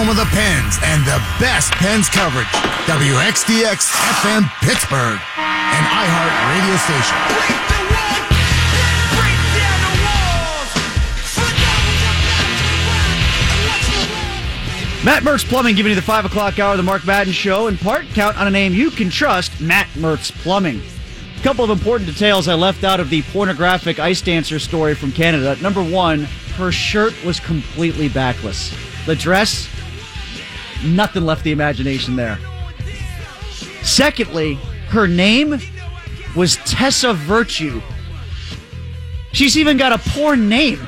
home of the Pens and the best Pens coverage. WXDX FM Pittsburgh, an iHeart radio station. Matt Mertz Plumbing giving you the 5 o'clock hour of the Mark Madden Show. In part, count on a name you can trust, Matt Mertz Plumbing. A couple of important details I left out of the pornographic ice dancer story from Canada. Number one, her shirt was completely backless. The dress, nothing left the imagination there. Secondly, her name was Tessa Virtue. She's even got a porn name.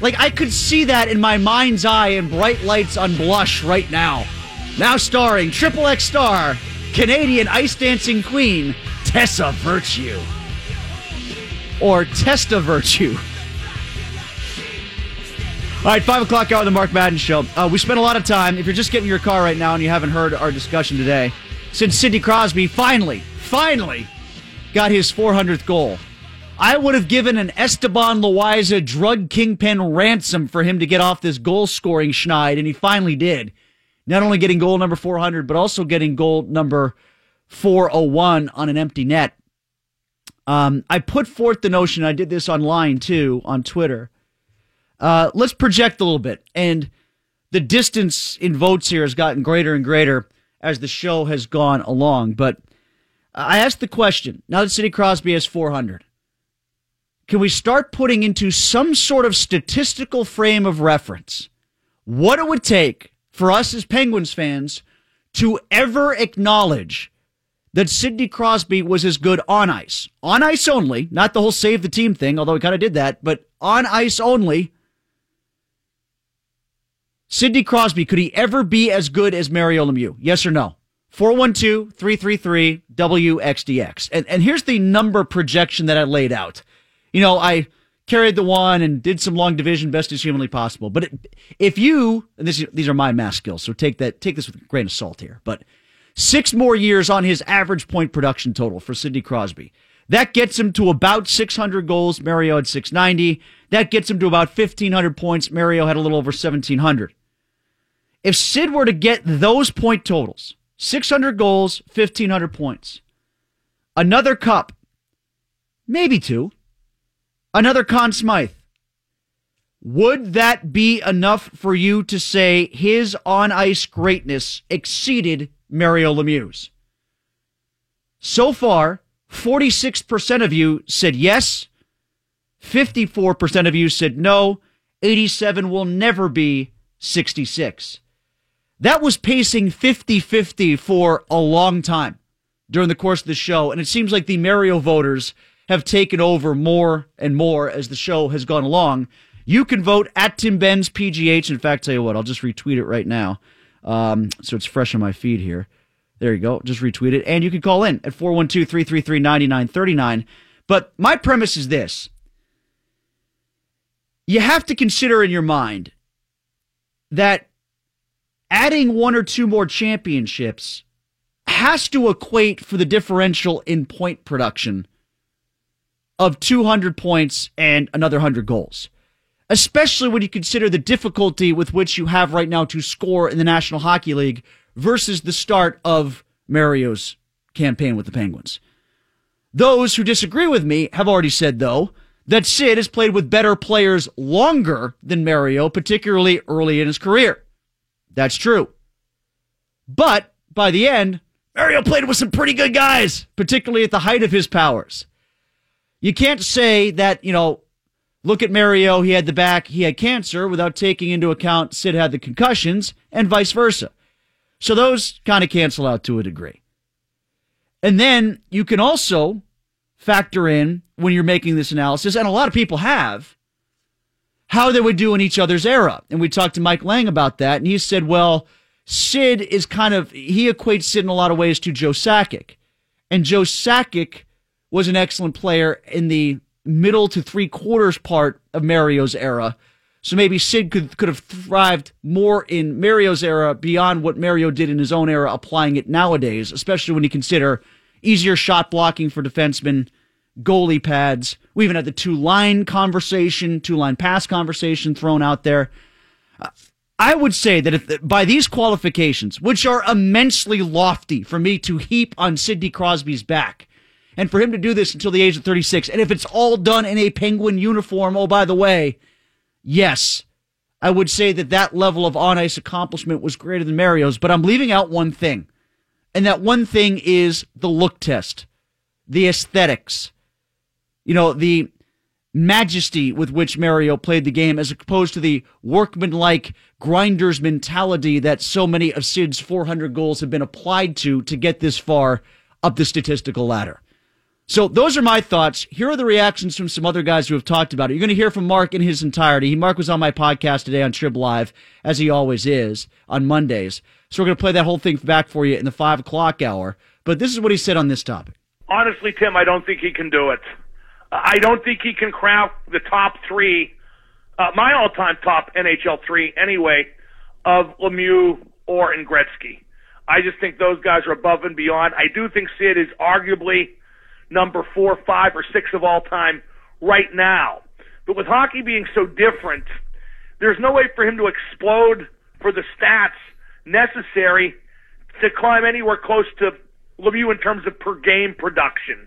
Like I could see that in my mind's eye in bright lights on blush right now. Now starring Triple X star, Canadian ice dancing queen, Tessa Virtue. Or Testa Virtue. All right, 5 o'clock hour of the Mark Madden Show. Uh, we spent a lot of time, if you're just getting your car right now and you haven't heard our discussion today, since Sidney Crosby finally, finally got his 400th goal. I would have given an Esteban Loaiza drug kingpin ransom for him to get off this goal scoring schneid, and he finally did. Not only getting goal number 400, but also getting goal number 401 on an empty net. Um, I put forth the notion, I did this online too, on Twitter. Uh, let's project a little bit. And the distance in votes here has gotten greater and greater as the show has gone along. But I asked the question now that Sidney Crosby has 400 can we start putting into some sort of statistical frame of reference what it would take for us as Penguins fans to ever acknowledge that Sidney Crosby was as good on ice, on ice only, not the whole save the team thing, although he kind of did that, but on ice only. Sidney Crosby, could he ever be as good as Mario Lemieux? Yes or no? 412 333 WXDX. And, and here's the number projection that I laid out you know, I carried the one and did some long division best as humanly possible. But if you, and this, these are my math skills, so take that, take this with a grain of salt here. But six more years on his average point production total for Sidney Crosby. That gets him to about 600 goals. Mario had 690. That gets him to about 1,500 points. Mario had a little over 1,700. If Sid were to get those point totals, 600 goals, 1,500 points, another cup, maybe two, another Conn Smythe. Would that be enough for you to say his on ice greatness exceeded Mario Lemieux's? So far, 46% of you said yes, 54% of you said no, 87 will never be 66. That was pacing 50 50 for a long time during the course of the show, and it seems like the Mario voters have taken over more and more as the show has gone along. You can vote at Tim Benz PGH. In fact, tell you what, I'll just retweet it right now. Um, so it's fresh on my feed here. There you go. Just retweet it. And you can call in at 412 333 9939. But my premise is this you have to consider in your mind that adding one or two more championships has to equate for the differential in point production of 200 points and another 100 goals. Especially when you consider the difficulty with which you have right now to score in the National Hockey League versus the start of Mario's campaign with the Penguins. Those who disagree with me have already said, though, that Sid has played with better players longer than Mario, particularly early in his career. That's true. But by the end, Mario played with some pretty good guys, particularly at the height of his powers. You can't say that, you know, look at Mario, he had the back, he had cancer without taking into account Sid had the concussions and vice versa. So those kind of cancel out to a degree. And then you can also factor in when you're making this analysis, and a lot of people have, how they would do in each other's era. And we talked to Mike Lange about that, and he said, well, Sid is kind of, he equates Sid in a lot of ways to Joe Sakic. And Joe Sakic was an excellent player in the middle to three quarters part of Mario's era. So maybe Sid could could have thrived more in Mario's era beyond what Mario did in his own era, applying it nowadays, especially when you consider easier shot blocking for defensemen, goalie pads. We even had the two line conversation, two line pass conversation thrown out there. Uh, I would say that if by these qualifications, which are immensely lofty for me to heap on Sidney Crosby's back, and for him to do this until the age of 36, and if it's all done in a penguin uniform, oh, by the way, yes, I would say that that level of on ice accomplishment was greater than Mario's, but I'm leaving out one thing. And that one thing is the look test, the aesthetics, you know, the majesty with which Mario played the game as opposed to the workmanlike grinders mentality that so many of Sid's 400 goals have been applied to to get this far up the statistical ladder. So those are my thoughts. Here are the reactions from some other guys who have talked about it. You're going to hear from Mark in his entirety. Mark was on my podcast today on Trib Live, as he always is on Mondays. So we're going to play that whole thing back for you in the five o'clock hour. But this is what he said on this topic. Honestly, Tim, I don't think he can do it. I don't think he can crack the top three, uh, my all-time top NHL three anyway, of Lemieux or and Gretzky. I just think those guys are above and beyond. I do think Sid is arguably number four, five, or six of all time right now. But with hockey being so different, there's no way for him to explode for the stats necessary to climb anywhere close to Lemieux in terms of per game production.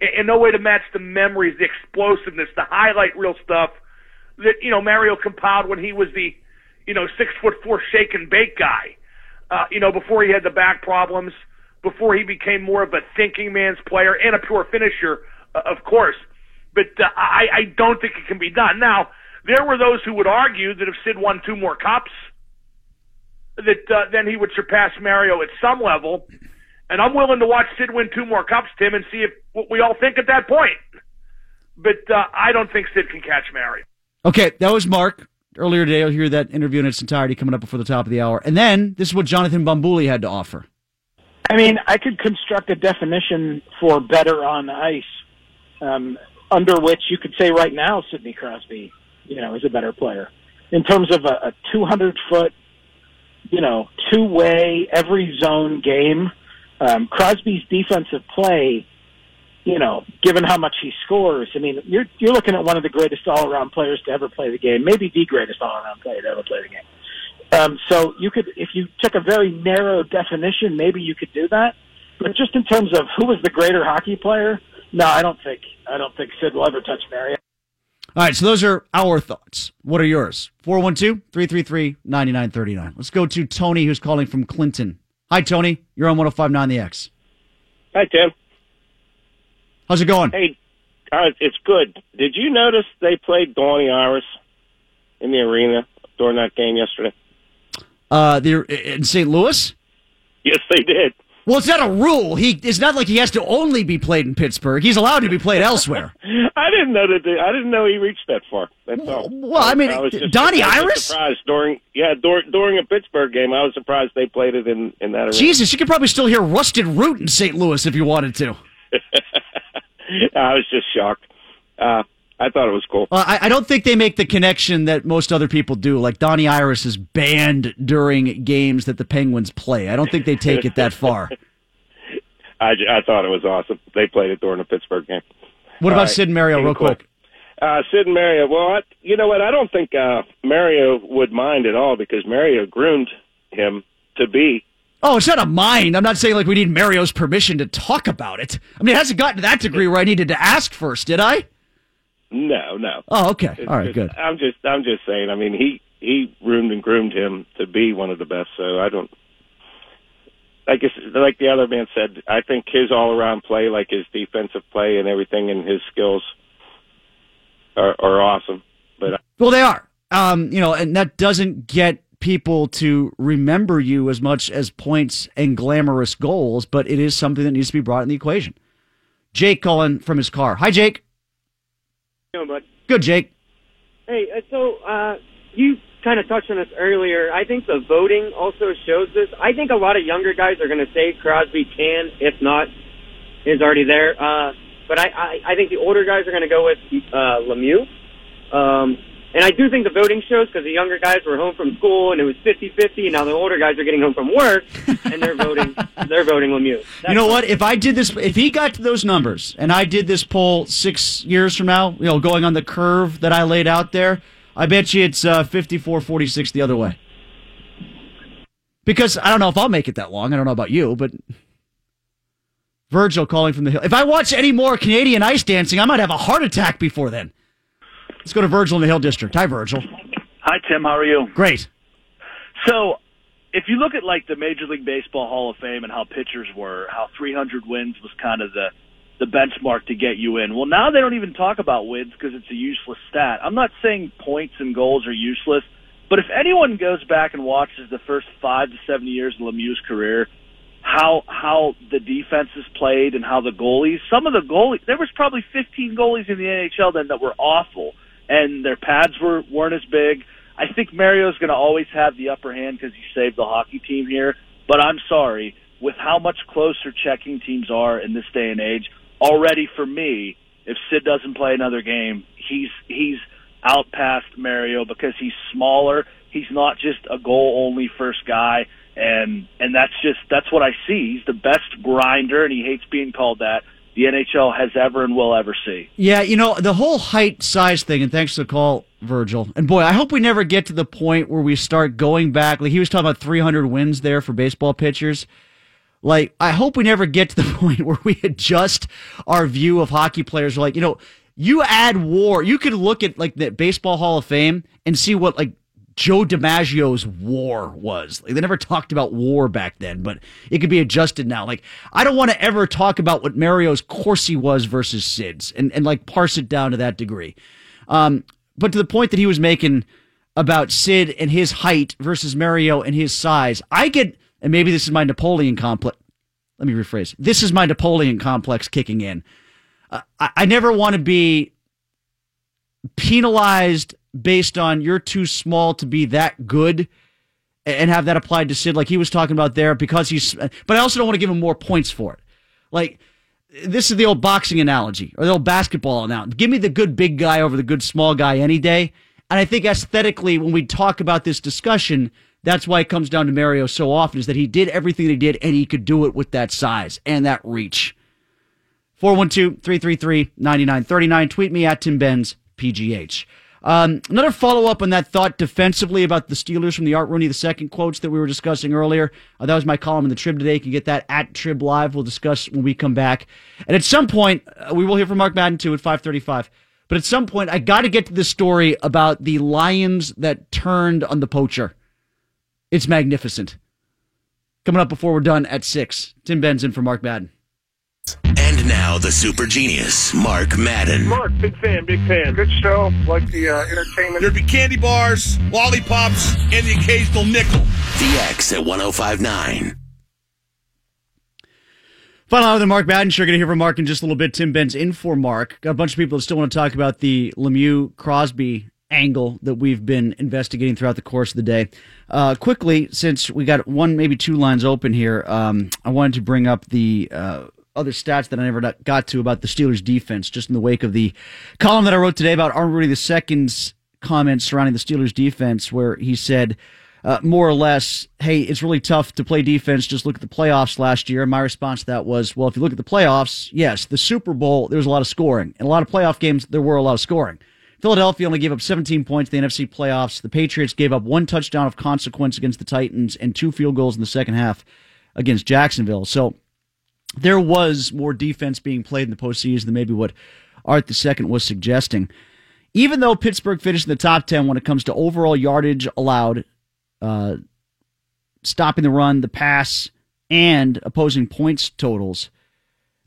And no way to match the memories, the explosiveness, the highlight reel stuff that, you know, Mario compiled when he was the, you know, six foot four shake and bake guy. Uh, you know, before he had the back problems before he became more of a thinking man's player and a pure finisher, uh, of course. But uh, I, I don't think it can be done. Now, there were those who would argue that if Sid won two more cups, that uh, then he would surpass Mario at some level. And I'm willing to watch Sid win two more cups, Tim, and see if what we all think at that point. But uh, I don't think Sid can catch Mario. Okay, that was Mark. Earlier today, you'll hear that interview in its entirety coming up before the top of the hour. And then this is what Jonathan Bombulie had to offer. I mean, I could construct a definition for better on ice, um, under which you could say right now Sidney Crosby, you know, is a better player in terms of a, a 200 foot, you know, two way every zone game. Um, Crosby's defensive play, you know, given how much he scores, I mean, you're you're looking at one of the greatest all around players to ever play the game, maybe the greatest all around player to ever play the game. Um, so you could, if you took a very narrow definition, maybe you could do that. But just in terms of who was the greater hockey player, no, I don't think I don't think Sid will ever touch Mario. All right, so those are our thoughts. What are yours? 412-333-9939. Let's go to Tony, who's calling from Clinton. Hi, Tony. You're on 1059 The X. Hi, Tim. How's it going? Hey, uh, it's good. Did you notice they played Donnie Iris in the arena during that game yesterday? Uh, they're in St. Louis. Yes, they did. Well, it's not a rule. He it's not like he has to only be played in Pittsburgh. He's allowed to be played elsewhere. I didn't know that. They, I didn't know he reached that far. That's all. Well, I mean, I was just, Donnie was Iris. Surprised during yeah during during a Pittsburgh game, I was surprised they played it in in that. Arena. Jesus, you could probably still hear Rusted Root in St. Louis if you wanted to. I was just shocked. Uh, I thought it was cool. Well, I, I, don't think they make the connection that most other people do. Like Donnie Iris is banned during games that the Penguins play. I don't think they take it that far. I, I thought it was awesome. They played it during the Pittsburgh game. What about Sid and Mario, real cool. quick? Uh, Sid and Mario. Well, I, you know what? I don't think uh, Mario would mind at all because Mario groomed him to be. Oh, it's not a mind. I'm not saying like we need Mario's permission to talk about it. I mean, it hasn't gotten to that degree where I needed to ask first, did I? No, no. Oh, okay. All right, good. I'm just, I'm just saying. I mean, he he groomed and groomed him to be one of the best. So I don't. I guess, like the other man said, I think his all-around play, like his defensive play and everything, and his skills are, are awesome. But well, they are. Um, you know, and that doesn't get people to remember you as much as points and glamorous goals, but it is something that needs to be brought in the equation. Jake calling from his car. Hi, Jake doing, bud? Good, Jake. Hey, uh, so uh, you kind of touched on this earlier. I think the voting also shows this. I think a lot of younger guys are going to say Crosby can, if not, is already there. Uh, but I, I, I think the older guys are going to go with uh, Lemieux. Um, and I do think the voting shows because the younger guys were home from school and it was 50-50. and Now the older guys are getting home from work and they're voting. they're voting Lemieux. That's you know what? If I did this, if he got to those numbers and I did this poll six years from now, you know, going on the curve that I laid out there, I bet you it's uh, 54-46 the other way. Because I don't know if I'll make it that long. I don't know about you, but Virgil calling from the hill. If I watch any more Canadian ice dancing, I might have a heart attack before then. Let's go to Virgil in the Hill District. Hi, Virgil. Hi, Tim. How are you? Great. So, if you look at like the Major League Baseball Hall of Fame and how pitchers were, how 300 wins was kind of the the benchmark to get you in. Well, now they don't even talk about wins because it's a useless stat. I'm not saying points and goals are useless, but if anyone goes back and watches the first five to seven years of Lemieux's career, how how the defenses played and how the goalies, some of the goalies, there was probably 15 goalies in the NHL then that were awful, and their pads were weren't as big. I think Mario's going to always have the upper hand because he saved the hockey team here. But I'm sorry, with how much closer checking teams are in this day and age, already for me, if Sid doesn't play another game, he's he's out past Mario because he's smaller. He's not just a goal only first guy and and that's just that's what I see. He's the best grinder and he hates being called that the NHL has ever and will ever see. Yeah, you know, the whole height size thing, and thanks for the call, Virgil. And boy, I hope we never get to the point where we start going back. Like he was talking about 300 wins there for baseball pitchers. Like, I hope we never get to the point where we adjust our view of hockey players. Like, you know, you add war, you could look at like the Baseball Hall of Fame and see what like Joe DiMaggio's war was. Like they never talked about war back then, but it could be adjusted now. Like I don't want to ever talk about what Mario's Corsi was versus Sid's and, and like parse it down to that degree. Um, but to the point that he was making about Sid and his height versus Mario and his size, I get, and maybe this is my Napoleon complex. Let me rephrase. This is my Napoleon complex kicking in. Uh, I, I never want to be penalized based on you're too small to be that good and have that applied to Sid like he was talking about there because he's but I also don't want to give him more points for it. Like this is the old boxing analogy or the old basketball analogy. Give me the good big guy over the good small guy any day. And I think aesthetically when we talk about this discussion, that's why it comes down to Mario so often is that he did everything he did and he could do it with that size and that reach. 412-333-9939. Tweet me at Tim Benz PGH. Um, another follow up on that thought defensively about the Steelers from the Art Rooney II quotes that we were discussing earlier. Uh, that was my column in the Trib today. You can get that at Trib Live. We'll discuss when we come back. And at some point, uh, we will hear from Mark Madden too at 535. But at some point, I got to get to this story about the lions that turned on the poacher. It's magnificent. Coming up before we're done at 6. Tim Benson for Mark Madden. And now the super genius, Mark Madden. Mark, big fan, big fan. Good show. Like the uh, entertainment. There'd be candy bars, lollipops, and the occasional nickel. The X at 1059. Final hour with Mark Madden. Sure, going to hear from Mark in just a little bit. Tim Benz in for Mark. Got a bunch of people that still want to talk about the Lemieux Crosby angle that we've been investigating throughout the course of the day. Uh, quickly, since we got one, maybe two lines open here, um, I wanted to bring up the uh, other stats that I never got to about the Steelers defense, just in the wake of the column that I wrote today about Rooney II's comments surrounding the Steelers defense, where he said, uh, more or less, hey, it's really tough to play defense. Just look at the playoffs last year. And my response to that was, well, if you look at the playoffs, yes, the Super Bowl, there was a lot of scoring. In a lot of playoff games, there were a lot of scoring. Philadelphia only gave up 17 points in the NFC playoffs. The Patriots gave up one touchdown of consequence against the Titans and two field goals in the second half against Jacksonville. So there was more defense being played in the postseason than maybe what Art II was suggesting. Even though Pittsburgh finished in the top 10 when it comes to overall yardage allowed, uh, stopping the run, the pass, and opposing points totals,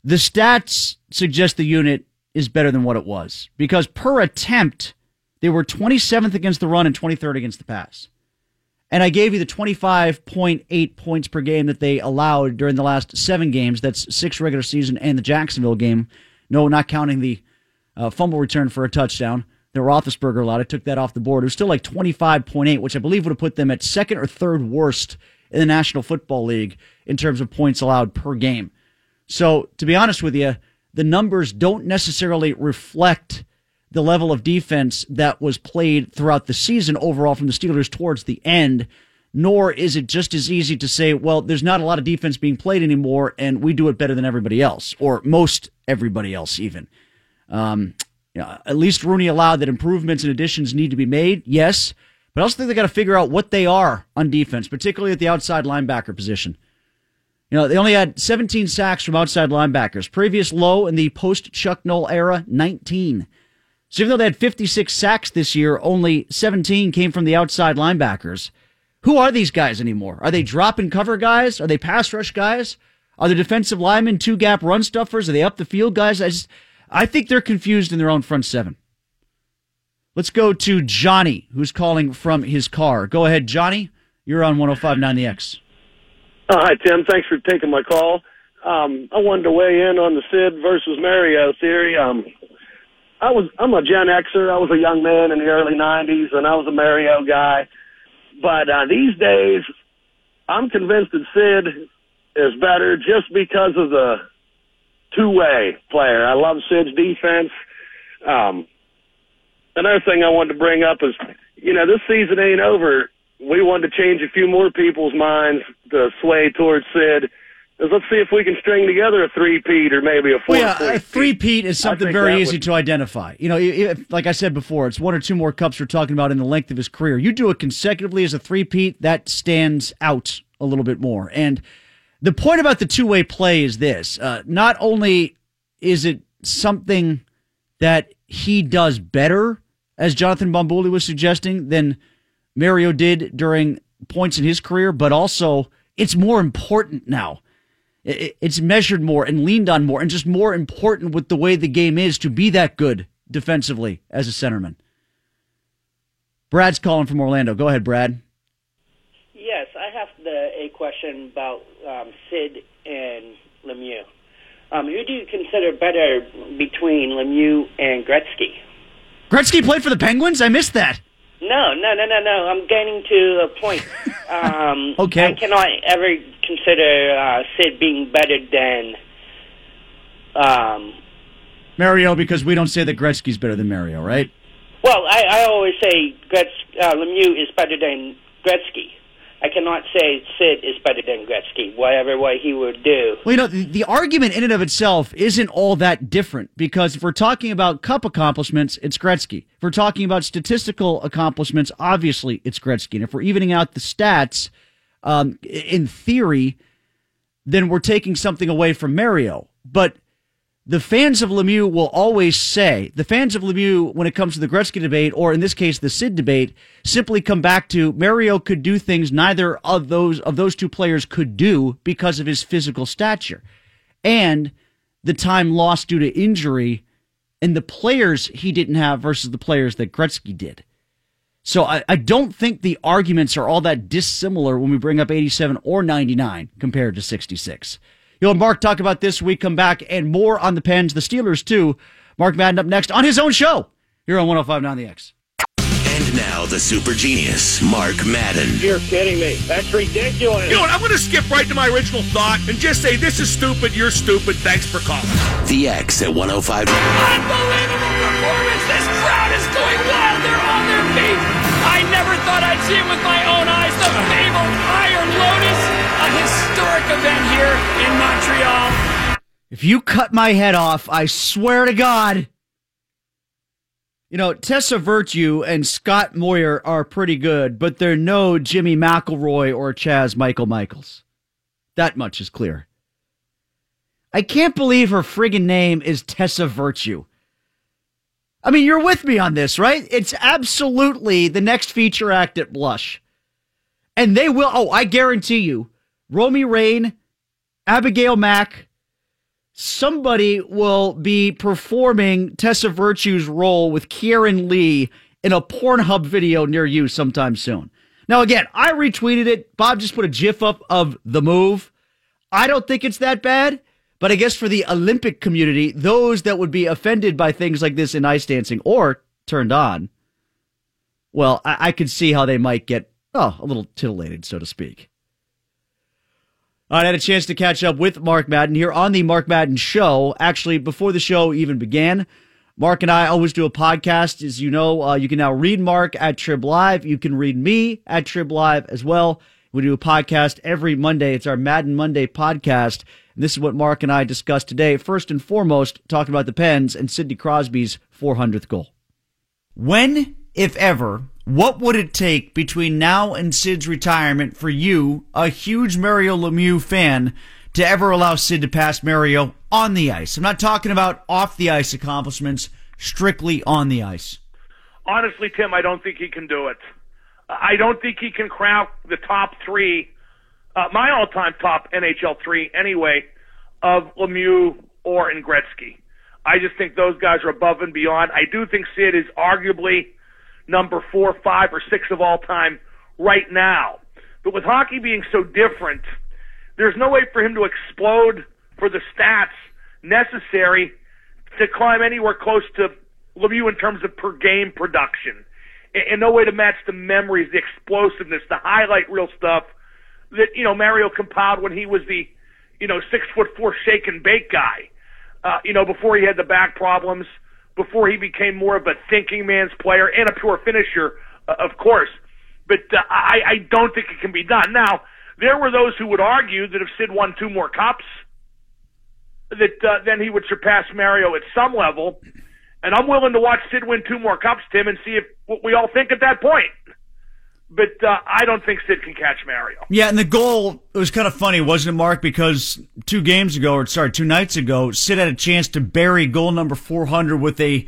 the stats suggest the unit is better than what it was because per attempt, they were 27th against the run and 23rd against the pass. And I gave you the 25.8 points per game that they allowed during the last seven games. That's six regular season and the Jacksonville game. No, not counting the uh, fumble return for a touchdown that Roethlisberger allowed. I took that off the board. It was still like 25.8, which I believe would have put them at second or third worst in the National Football League in terms of points allowed per game. So, to be honest with you, the numbers don't necessarily reflect the level of defense that was played throughout the season overall from the Steelers towards the end. Nor is it just as easy to say, well, there's not a lot of defense being played anymore, and we do it better than everybody else, or most everybody else, even. Um, you know, at least Rooney allowed that improvements and additions need to be made, yes, But I also think they got to figure out what they are on defense, particularly at the outside linebacker position. You know, they only had 17 sacks from outside linebackers. Previous low in the post Chuck Noll era, 19. So even though they had 56 sacks this year, only 17 came from the outside linebackers. Who are these guys anymore? Are they drop and cover guys? Are they pass rush guys? Are the defensive linemen two gap run stuffers? Are they up the field guys? I just, I think they're confused in their own front seven. Let's go to Johnny, who's calling from his car. Go ahead, Johnny. You're on 1059 The X. Oh, hi, Tim. Thanks for taking my call. Um, I wanted to weigh in on the Sid versus Mario theory. Um, I was I'm a Gen Xer. I was a young man in the early '90s, and I was a Mario guy. But uh, these days, I'm convinced that Sid is better just because of the two-way player. I love Sid's defense. Um, another thing I wanted to bring up is, you know, this season ain't over. We wanted to change a few more people's minds to sway towards Sid is let's see if we can string together a three-peat or maybe a four. Well, yeah, a three-peat is something very easy would... to identify. You know, if, like I said before, it's one or two more cups we're talking about in the length of his career. You do it consecutively as a three-peat, that stands out a little bit more. And the point about the two-way play is this: uh, not only is it something that he does better, as Jonathan Bombulie was suggesting, than Mario did during points in his career, but also it's more important now it's measured more and leaned on more and just more important with the way the game is to be that good defensively as a centerman. Brad's calling from Orlando. Go ahead, Brad. Yes, I have the, a question about um, Sid and Lemieux. Um, who do you consider better between Lemieux and Gretzky? Gretzky played for the Penguins? I missed that. No, no, no, no, no. I'm getting to a point. Um, okay. I cannot ever consider uh, Sid being better than um, Mario because we don't say that Gretzky's better than Mario, right? Well, I, I always say Gretz, uh, Lemieux is better than Gretzky. I cannot say Sid is better than Gretzky, whatever way he would do. Well, you know, the, the, argument in and of itself isn't all that different because if we're talking about cup accomplishments, it's Gretzky. If we're talking about statistical accomplishments, obviously it's Gretzky. And if we're evening out the stats, um, in theory, then we're taking something away from Mario. But the fans of Lemieux will always say, the fans of Lemieux, when it comes to the Gretzky debate, or in this case, the Sid debate, simply come back to Mario could do things neither of those, of those two players could do because of his physical stature and the time lost due to injury and the players he didn't have versus the players that Gretzky did. So I, I don't think the arguments are all that dissimilar when we bring up 87 or 99 compared to 66. You'll Mark talk about this we come back and more on the Pens, the Steelers too. Mark Madden up next on his own show here on 105.9 The X. And now the super genius, Mark Madden. You're kidding me. That's ridiculous. You know what? I'm going to skip right to my original thought and just say this is stupid, you're stupid, thanks for calling. The X at 105. Unbelievable performance. This crowd is going wild. They're on their feet. I never thought I'd see it with my own eyes. The in Montreal. If you cut my head off, I swear to God. You know, Tessa Virtue and Scott Moir are pretty good, but they're no Jimmy MacElroy or Chaz Michael Michaels. That much is clear. I can't believe her friggin' name is Tessa Virtue. I mean, you're with me on this, right? It's absolutely the next feature act at Blush. And they will, oh, I guarantee you, Romi Rain, Abigail Mack, somebody will be performing Tessa Virtue's role with Keiran Lee in a Pornhub video near you sometime soon. Now, again, I retweeted it. Bob just put a gif up of the move. I don't think it's that bad, but I guess for the Olympic community, those that would be offended by things like this in ice dancing or turned on, well, I, I could see how they might get, oh, a little titillated, so to speak. I had a chance to catch up with Mark Madden here on the Mark Madden Show. Actually, before the show even began, Mark and I always do a podcast. As you know, uh, you can now read Mark at Trib Live. You can read me at Trib Live as well. We do a podcast every Monday. It's our Madden Monday podcast. And this is what Mark and I discussed today. First and foremost, talking about the Pens and Sidney Crosby's 400th goal. When, if ever, What would it take between now and Sid's retirement for you, a huge Mario Lemieux fan, to ever allow Sid to pass Mario on the ice? I'm not talking about off the ice accomplishments, strictly on the ice. Honestly, Tim, I don't think he can do it. I don't think he can crack the top three, uh, my all-time top NHL three anyway, of Lemieux or and Gretzky. I just think those guys are above and beyond. I do think Sid is arguably number four, five, or six of all time right now. But with hockey being so different, there's no way for him to explode for the stats necessary to climb anywhere close to Lemieux in terms of per game production. And no way to match the memories, the explosiveness, the highlight reel stuff that, you know, Mario compiled when he was the, you know, six foot four shake and bake guy. Uh, you know, before he had the back problems, before he became more of a thinking man's player and a pure finisher, uh, of course. But uh, I, I don't think it can be done. Now, there were those who would argue that if Sid won two more cups, that uh, then he would surpass Mario at some level. And I'm willing to watch Sid win two more cups, Tim, and see if what we all think at that point. But uh, I don't think Sid can catch Mario. Yeah, and the goal it was kind of funny, wasn't it, Mark? Because two games ago, or sorry, two nights ago, Sid had a chance to bury goal number 400 with a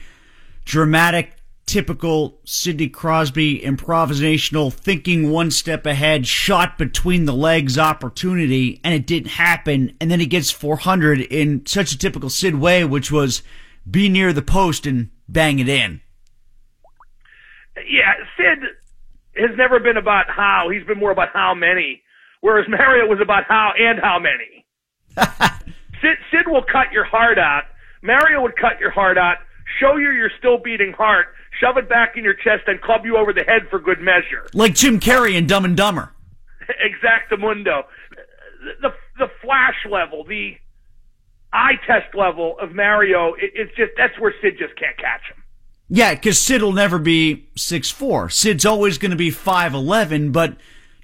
dramatic, typical Sidney Crosby improvisational, thinking one step ahead, shot between the legs opportunity, and it didn't happen. And then he gets 400 in such a typical Sid way, which was be near the post and bang it in. Yeah, Sid has never been about how. He's been more about how many. Whereas Mario was about how and how many. Sid, Sid will cut your heart out. Mario would cut your heart out, show you your still beating heart, shove it back in your chest, and club you over the head for good measure. Like Jim Carrey in Dumb and Dumber. Exactamundo. The, the, the flash level, the eye test level of Mario, it, it's just, that's where Sid just can't catch him. Yeah, because Sid will never be six four. Sid's always going to be 5'11, but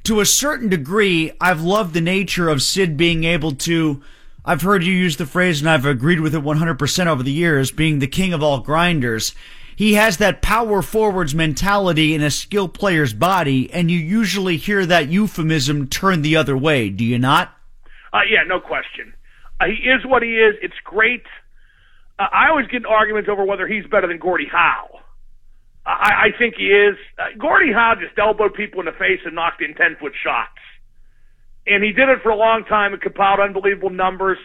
to a certain degree, I've loved the nature of Sid being able to. I've heard you use the phrase, and I've agreed with it 100% over the years, being the king of all grinders. He has that power forwards mentality in a skill player's body, and you usually hear that euphemism turned the other way, do you not? Uh, yeah, no question. Uh, he is what he is. It's great I always get in arguments over whether he's better than Gordie Howe. I, I think he is. Uh, Gordie Howe just elbowed people in the face and knocked in 10 foot shots. And he did it for a long time and compiled unbelievable numbers.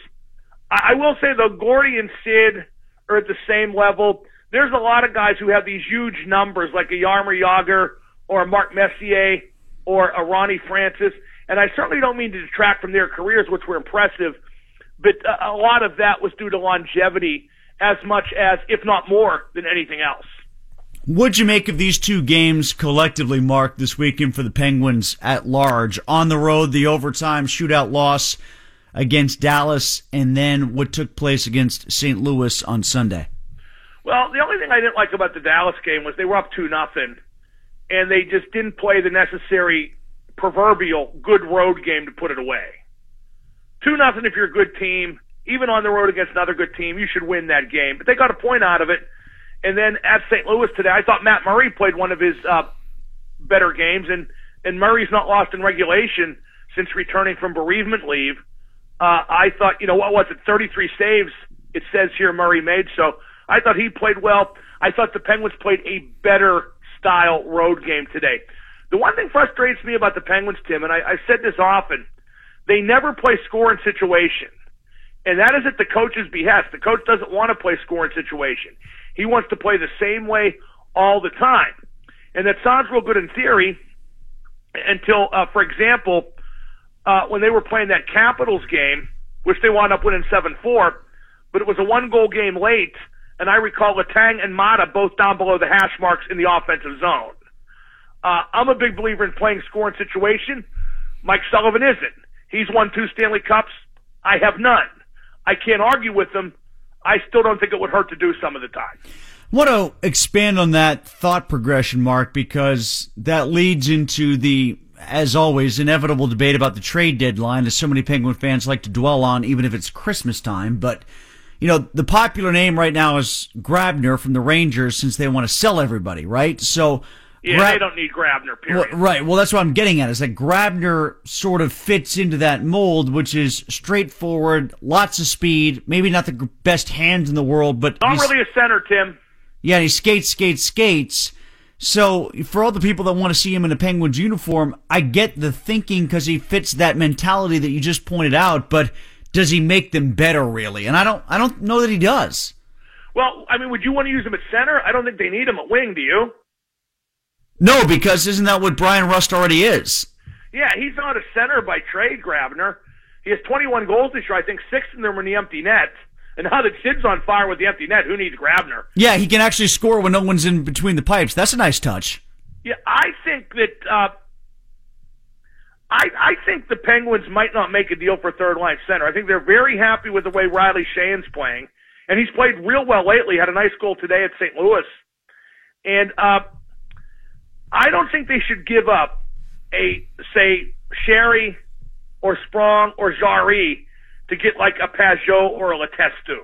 I, I will say though, Gordie and Sid are at the same level. There's a lot of guys who have these huge numbers like a Jaromir Jagr or a Mark Messier or a Ronnie Francis. And I certainly don't mean to detract from their careers, which were impressive, but a lot of that was due to longevity as much as, if not more, than anything else. What'd you make of these two games collectively, Mark, this weekend for the Penguins at large? On the road, the overtime shootout loss against Dallas, and then what took place against St. Louis on Sunday. Well, the only thing I didn't like about the Dallas game was they were up two nothing, and they just didn't play the necessary proverbial good road game to put it away. Two nothing if you're a good team even on the road against another good team, you should win that game. But they got a point out of it. And then at St. Louis today, I thought Matt Murray played one of his uh, better games, and and Murray's not lost in regulation since returning from bereavement leave. Uh, I thought, you know, what was it, 33 saves? It says here Murray made. So I thought he played well. I thought the Penguins played a better style road game today. The one thing frustrates me about the Penguins, Tim, and I, I've said this often, they never play score in situation. And that is at the coach's behest. The coach doesn't want to play scoring situation. He wants to play the same way all the time. And that sounds real good in theory until, uh, for example, uh, when they were playing that Capitals game, which they wound up winning 7-4, but it was a one goal game late, and I recall Letang and Maatta both down below the hash marks in the offensive zone. Uh, I'm a big believer in playing scoring situation. Mike Sullivan isn't. He's won two Stanley Cups. I have none. I can't argue with them. I still don't think it would hurt to do some of the time. I want to expand on that thought progression, Mark, because that leads into the, as always, inevitable debate about the trade deadline, that so many Penguin fans like to dwell on, even if it's Christmas time. But, you know, the popular name right now is Grabner from the Rangers since they want to sell everybody, right? So Yeah, Grab- they don't need Grabner. Period. Well, right. Well, that's what I'm getting at. Is that Grabner sort of fits into that mold, which is straightforward, lots of speed, maybe not the best hands in the world, but Not really a center, Tim. yeah, he skates, skates, skates. So for all the people that want to see him in a Penguins uniform, I get the thinking because he fits that mentality that you just pointed out. But does he make them better, really? And I don't, I don't know that he does. Well, I mean, would you want to use him at center? I don't think they need him at wing. Do you? No, because isn't that what Bryan Rust already is? Yeah, he's not a center by trade, Grabner. He has 21 goals this year. I think six of them were in the empty net. And now that Sid's on fire with the empty net, who needs Grabner? Yeah, he can actually score when no one's in between the pipes. That's a nice touch. Yeah, I think that uh, I I think the Penguins might not make a deal for third line center. I think they're very happy with the way Riley Sheahan's playing, and he's played real well lately. Had a nice goal today at St. Louis, and uh, I don't think they should give up a say Sherry or Sprong or Jarry to get like a Pageau or a Letestu.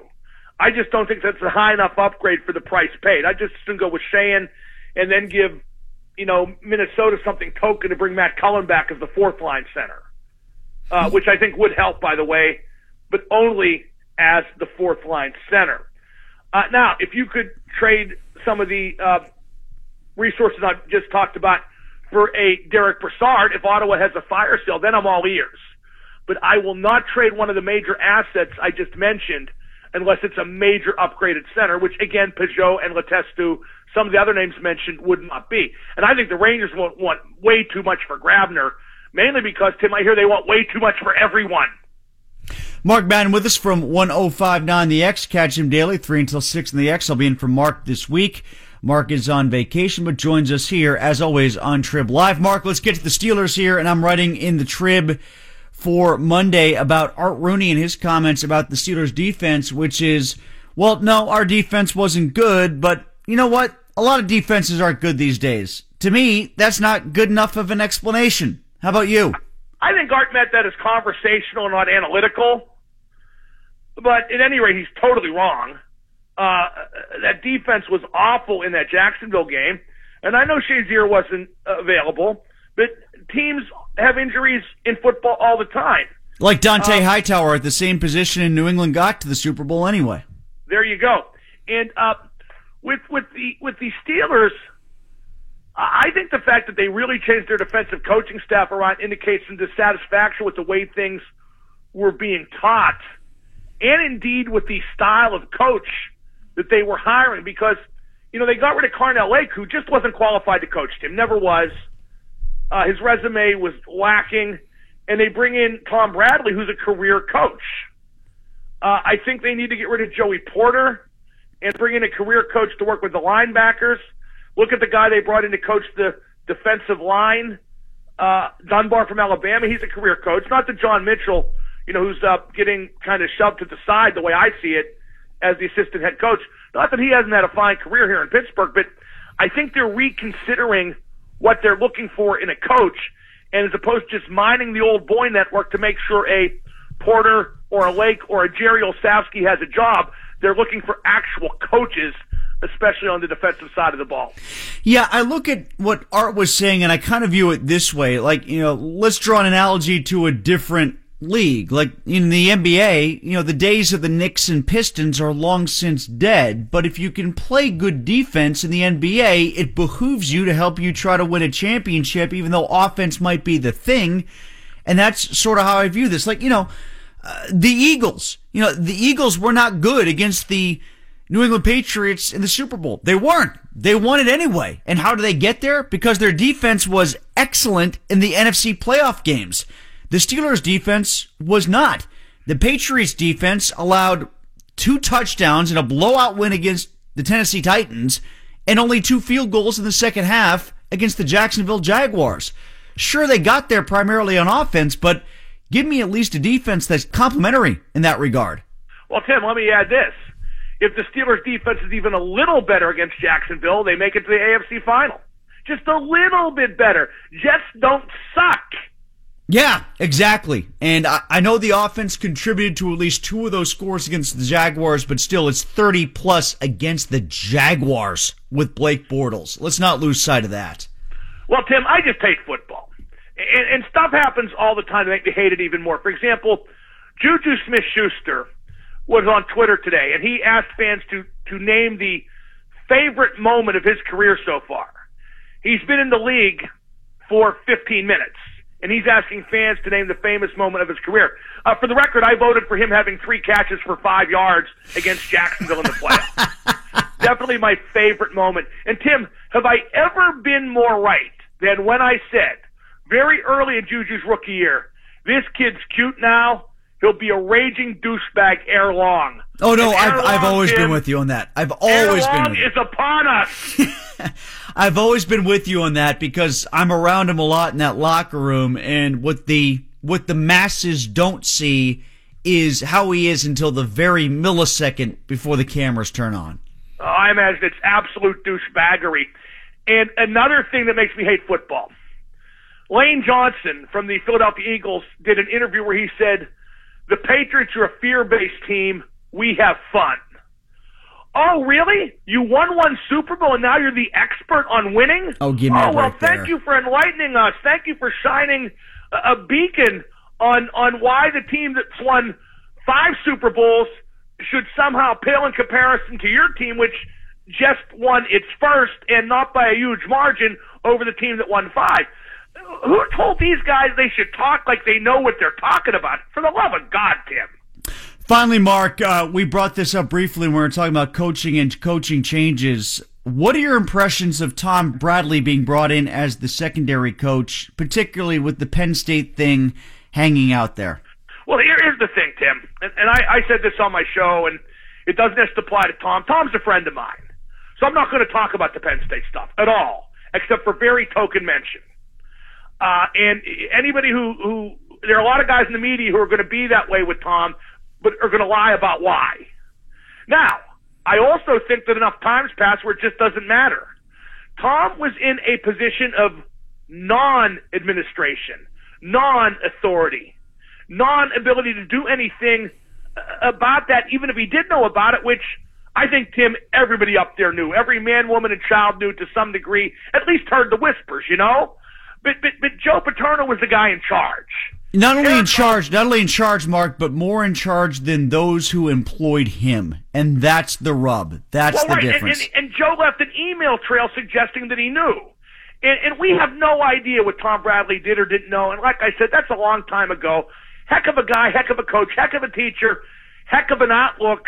I just don't think that's a high enough upgrade for the price paid. I just assume go with Sheahan and then give, you know, Minnesota something token to bring Matt Cullen back as the fourth line center, uh, which I think would help, by the way, but only as the fourth line center. Uh, now, if you could trade some of the uh, resources I just talked about for a Derick Brassard, if Ottawa has a fire sale, then I'm all ears. But I will not trade one of the major assets I just mentioned unless it's a major upgraded center, which again, Pageau and Letestu, some of the other names mentioned would not be. And I think the Rangers won't want way too much for Grabner, mainly because, Tim, I hear they want way too much for everyone. Mark Madden with us from 1059 The X. Catch him daily, 3 until 6 in The X. I'll be in for Mark this week. Mark is on vacation, but joins us here, as always, on Trib Live. Mark, let's get to the Steelers here, and I'm writing in the Trib for Monday about Art Rooney and his comments about the Steelers defense, which is, well, no, our defense wasn't good, but you know what? A lot of defenses aren't good these days. To me, that's not good enough of an explanation. How about you? I think Art meant that as conversational, not analytical. But at any rate, he's totally wrong. Uh, that defense was awful in that Jacksonville game. And I know Shazier wasn't available, but teams have injuries in football all the time. Like Dont'a Hightower at the same position in New England got to the Super Bowl anyway. There you go. And uh, with with the with the Steelers, I think the fact that they really changed their defensive coaching staff around indicates some dissatisfaction with the way things were being taught, and indeed with the style of coach that they were hiring. Because you know they got rid of Carnell Lake, who just wasn't qualified to coach him, never was. Uh, his resume was lacking, and they bring in Tom Bradley, who's a career coach. Uh, I think they need to get rid of Joey Porter and bring in a career coach to work with the linebackers. Look at the guy they brought in to coach the defensive line, uh, Dunbar from Alabama. He's a career coach, not the John Mitchell, you know, who's uh, getting kind of shoved to the side the way I see it as the assistant head coach. Not that he hasn't had a fine career here in Pittsburgh, but I think they're reconsidering what they're looking for in a coach, and as opposed to just mining the old boy network to make sure a Porter or a Lake or a Jerry Olsavsky has a job, they're looking for actual coaches, especially on the defensive side of the ball. Yeah, I look at what Art was saying and I kind of view it this way. Like, you know, let's draw an analogy to a different league. Like in the NBA, you know, the days of the Knicks and Pistons are long since dead. But if you can play good defense in the NBA, it behooves you to help you try to win a championship, even though offense might be the thing. And that's sort of how I view this. Like, you know, uh, the Eagles, you know, the Eagles were not good against the New England Patriots in the Super Bowl. They weren't. They won it anyway. And how did they get there? Because their defense was excellent in the NFC playoff games. The Steelers defense was not. The Patriots defense allowed two touchdowns in a blowout win against the Tennessee Titans and only two field goals in the second half against the Jacksonville Jaguars. Sure, they got there primarily on offense, but give me at least a defense that's complementary in that regard. Well, Tim, let me add this. If the Steelers defense is even a little better against Jacksonville, they make it to the AFC final. Just a little bit better. Jets don't suck. Yeah, exactly. And I, I, know the offense contributed to at least two of those scores against the Jaguars, but still, it's 30 plus against the Jaguars with Blake Bortles. Let's not lose sight of that. Well, Tim, I just hate football. And, and stuff happens all the time to make me hate it even more. For example, Juju Smith Schuster was on Twitter today, and he asked fans to, to name the favorite moment of his career so far. He's been in the league for 15 minutes and he's asking fans to name the famous moment of his career. Uh, for the record, I voted for him having three catches for five yards against Jacksonville in the playoffs. Definitely my favorite moment. And Tim, have I ever been more right than when I said very early in Juju's rookie year, this kid's cute now. He'll be a raging douchebag ere long. Oh no, I've, I've always been with you on that. I've always been. With you. is upon us. I've always been with you on that because I'm around him a lot in that locker room, and what the what the masses don't see is how he is until the very millisecond before the cameras turn on. Oh, I imagine it's absolute douchebaggery. And another thing that makes me hate football. Lane Johnson from the Philadelphia Eagles did an interview where he said, "The Patriots are a fear-based team. We have fun." Oh, really? You won one Super Bowl and now you're the expert on winning? Oh, give me oh, well, break thank there. you for enlightening us. Thank you for shining a, a beacon on on why the team that's won five Super Bowls should somehow pale in comparison to your team, which just won its first and not by a huge margin over the team that won five. Who told these guys they should talk like they know what they're talking about? For the love of God, Tim. Finally, Mark, uh, we brought this up briefly when we were talking about coaching and coaching changes. What are your impressions of Tom Bradley being brought in as the secondary coach, particularly with the Penn State thing hanging out there? Well, here is the thing, Tim, and, and I, I said this on my show, and it doesn't just apply to Tom. Tom's a friend of mine, so I'm not going to talk about the Penn State stuff at all, except for very token mention. Uh, and anybody who, who, there are a lot of guys in the media who are going to be that way with Tom but are going to lie about why. Now, I also think that enough times pass where it just doesn't matter. Tom was in a position of non-administration, non-authority, non-ability to do anything uh, about that, even if he did know about it, which I think, Tim, everybody up there knew. Every man, woman, and child knew to some degree, at least heard the whispers, you know? But, but, but Joe Paterno was the guy in charge. Not only in charge, not only in charge, Mark, but more in charge than those who employed him, and that's the rub. That's well, the right. difference. And, and, and, Joe left an email trail suggesting that he knew, and, and we have no idea what Tom Bradley did or didn't know. And like I said, that's a long time ago. Heck of a guy, heck of a coach, heck of a teacher, heck of an outlook.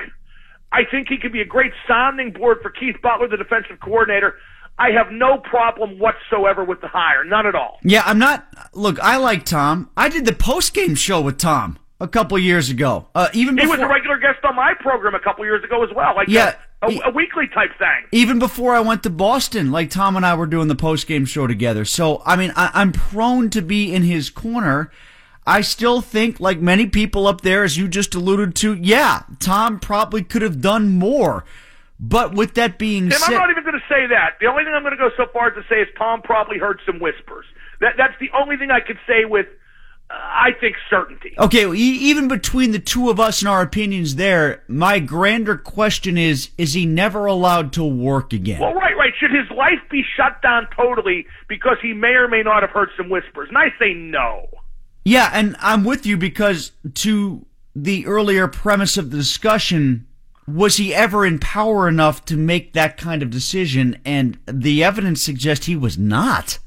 I think he could be a great sounding board for Keith Butler, the defensive coordinator. I have no problem whatsoever with the hire. None at all. Yeah, I'm not. Look, I like Tom. I did the post game show with Tom a couple years ago. Uh, even he before, was a regular guest on my program a couple years ago as well. Like yeah, a, a, a weekly type thing. Even before I went to Boston, like Tom and I were doing the post game show together. So I mean, I, I'm prone to be in his corner. I still think, like many people up there, as you just alluded to, yeah, Tom probably could have done more. But with that being Tim, said, I'm not even going to say that. The only thing I'm going to go so far as to say is Tom probably heard some whispers. That that's the only thing I could say with, uh, I think, certainty. Okay, well, e- even between the two of us and our opinions there, my grander question is: Is he never allowed to work again? Well, right, right. Should his life be shut down totally because he may or may not have heard some whispers? And I say no. Yeah, and I'm with you because to the earlier premise of the discussion was he ever in power enough to make that kind of decision? And the evidence suggests he was not.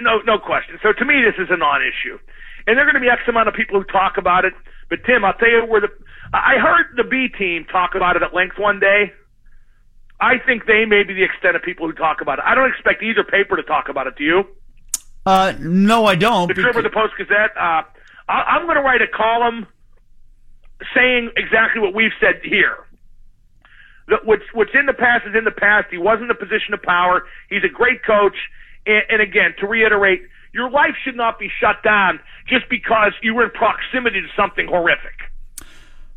No, no question. So to me, this is a non-issue, and there are going to be X amount of people who talk about it. But Tim, I'll tell you where the I heard the B team talk about it at length one day. I think they may be the extent of people who talk about it. I don't expect either paper to talk about it. Do you? Uh, no, I don't. The Tribune, the Post Gazette. Uh, I'm going to write a column saying exactly what we've said here. That what's what's in the past is in the past. He was in a position of power. He's a great coach. And, and again, to reiterate, your life should not be shut down just because you were in proximity to something horrific.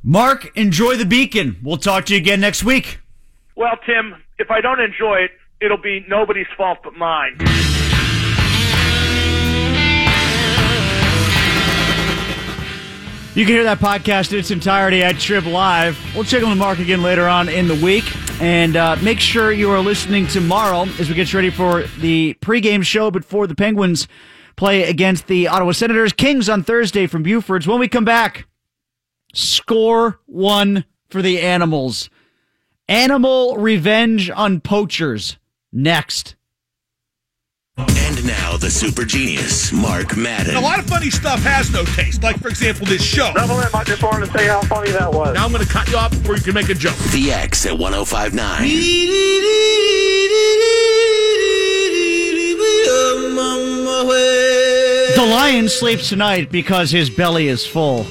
Mark, enjoy the beacon. We'll talk to you again next week. Well, Tim, if I don't enjoy it, it'll be nobody's fault but mine. You can hear that podcast in its entirety at Trib Live. We'll check in the Mark again later on in the week. And uh, make sure you are listening tomorrow as we get ready for the pregame show before the Penguins play against the Ottawa Senators. Kings on Thursday from Buford's. When we come back, score one for the Animals. Animal revenge on poachers. Next. And now the super genius, Mark Madden. A lot of funny stuff has no taste. Like, for example, this show. Double M, I just wanted to say how funny that was. Now I'm going to cut you off before you can make a joke. The X at 1059. The lion sleeps tonight because his belly is full.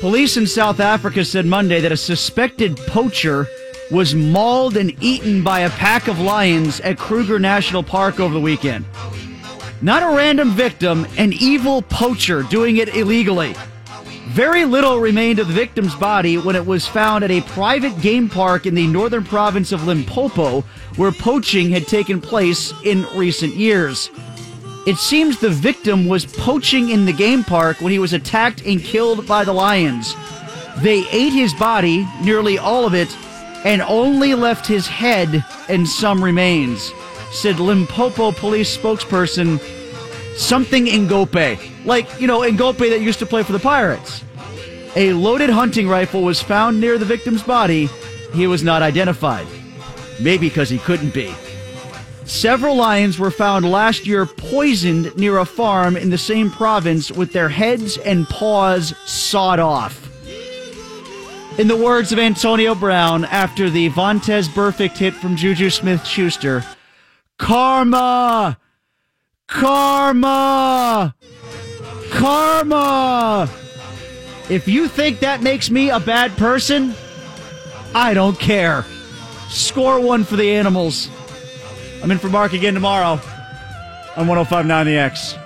Police in South Africa said Monday that a suspected poacher was mauled and eaten by a pack of lions at Kruger National Park over the weekend. Not a random victim, an evil poacher doing it illegally. Very little remained of the victim's body when it was found at a private game park in the northern province of Limpopo, where poaching had taken place in recent years. It seems the victim was poaching in the game park when he was attacked and killed by the lions. They ate his body, nearly all of it, and only left his head and some remains, said Limpopo police spokesperson something Ngoepe. Like, you know, Ngoepe that used to play for the Pirates. A loaded hunting rifle was found near the victim's body. He was not identified. Maybe because he couldn't be. Several lions were found last year poisoned near a farm in the same province with their heads and paws sawed off. In the words of Antonio Brown after the Vontaze Burfict hit from Juju Smith Schuster, Karma! Karma! Karma! If you think that makes me a bad person, I don't care. Score one for the animals. I'm in for Mark again tomorrow on 1059 The X.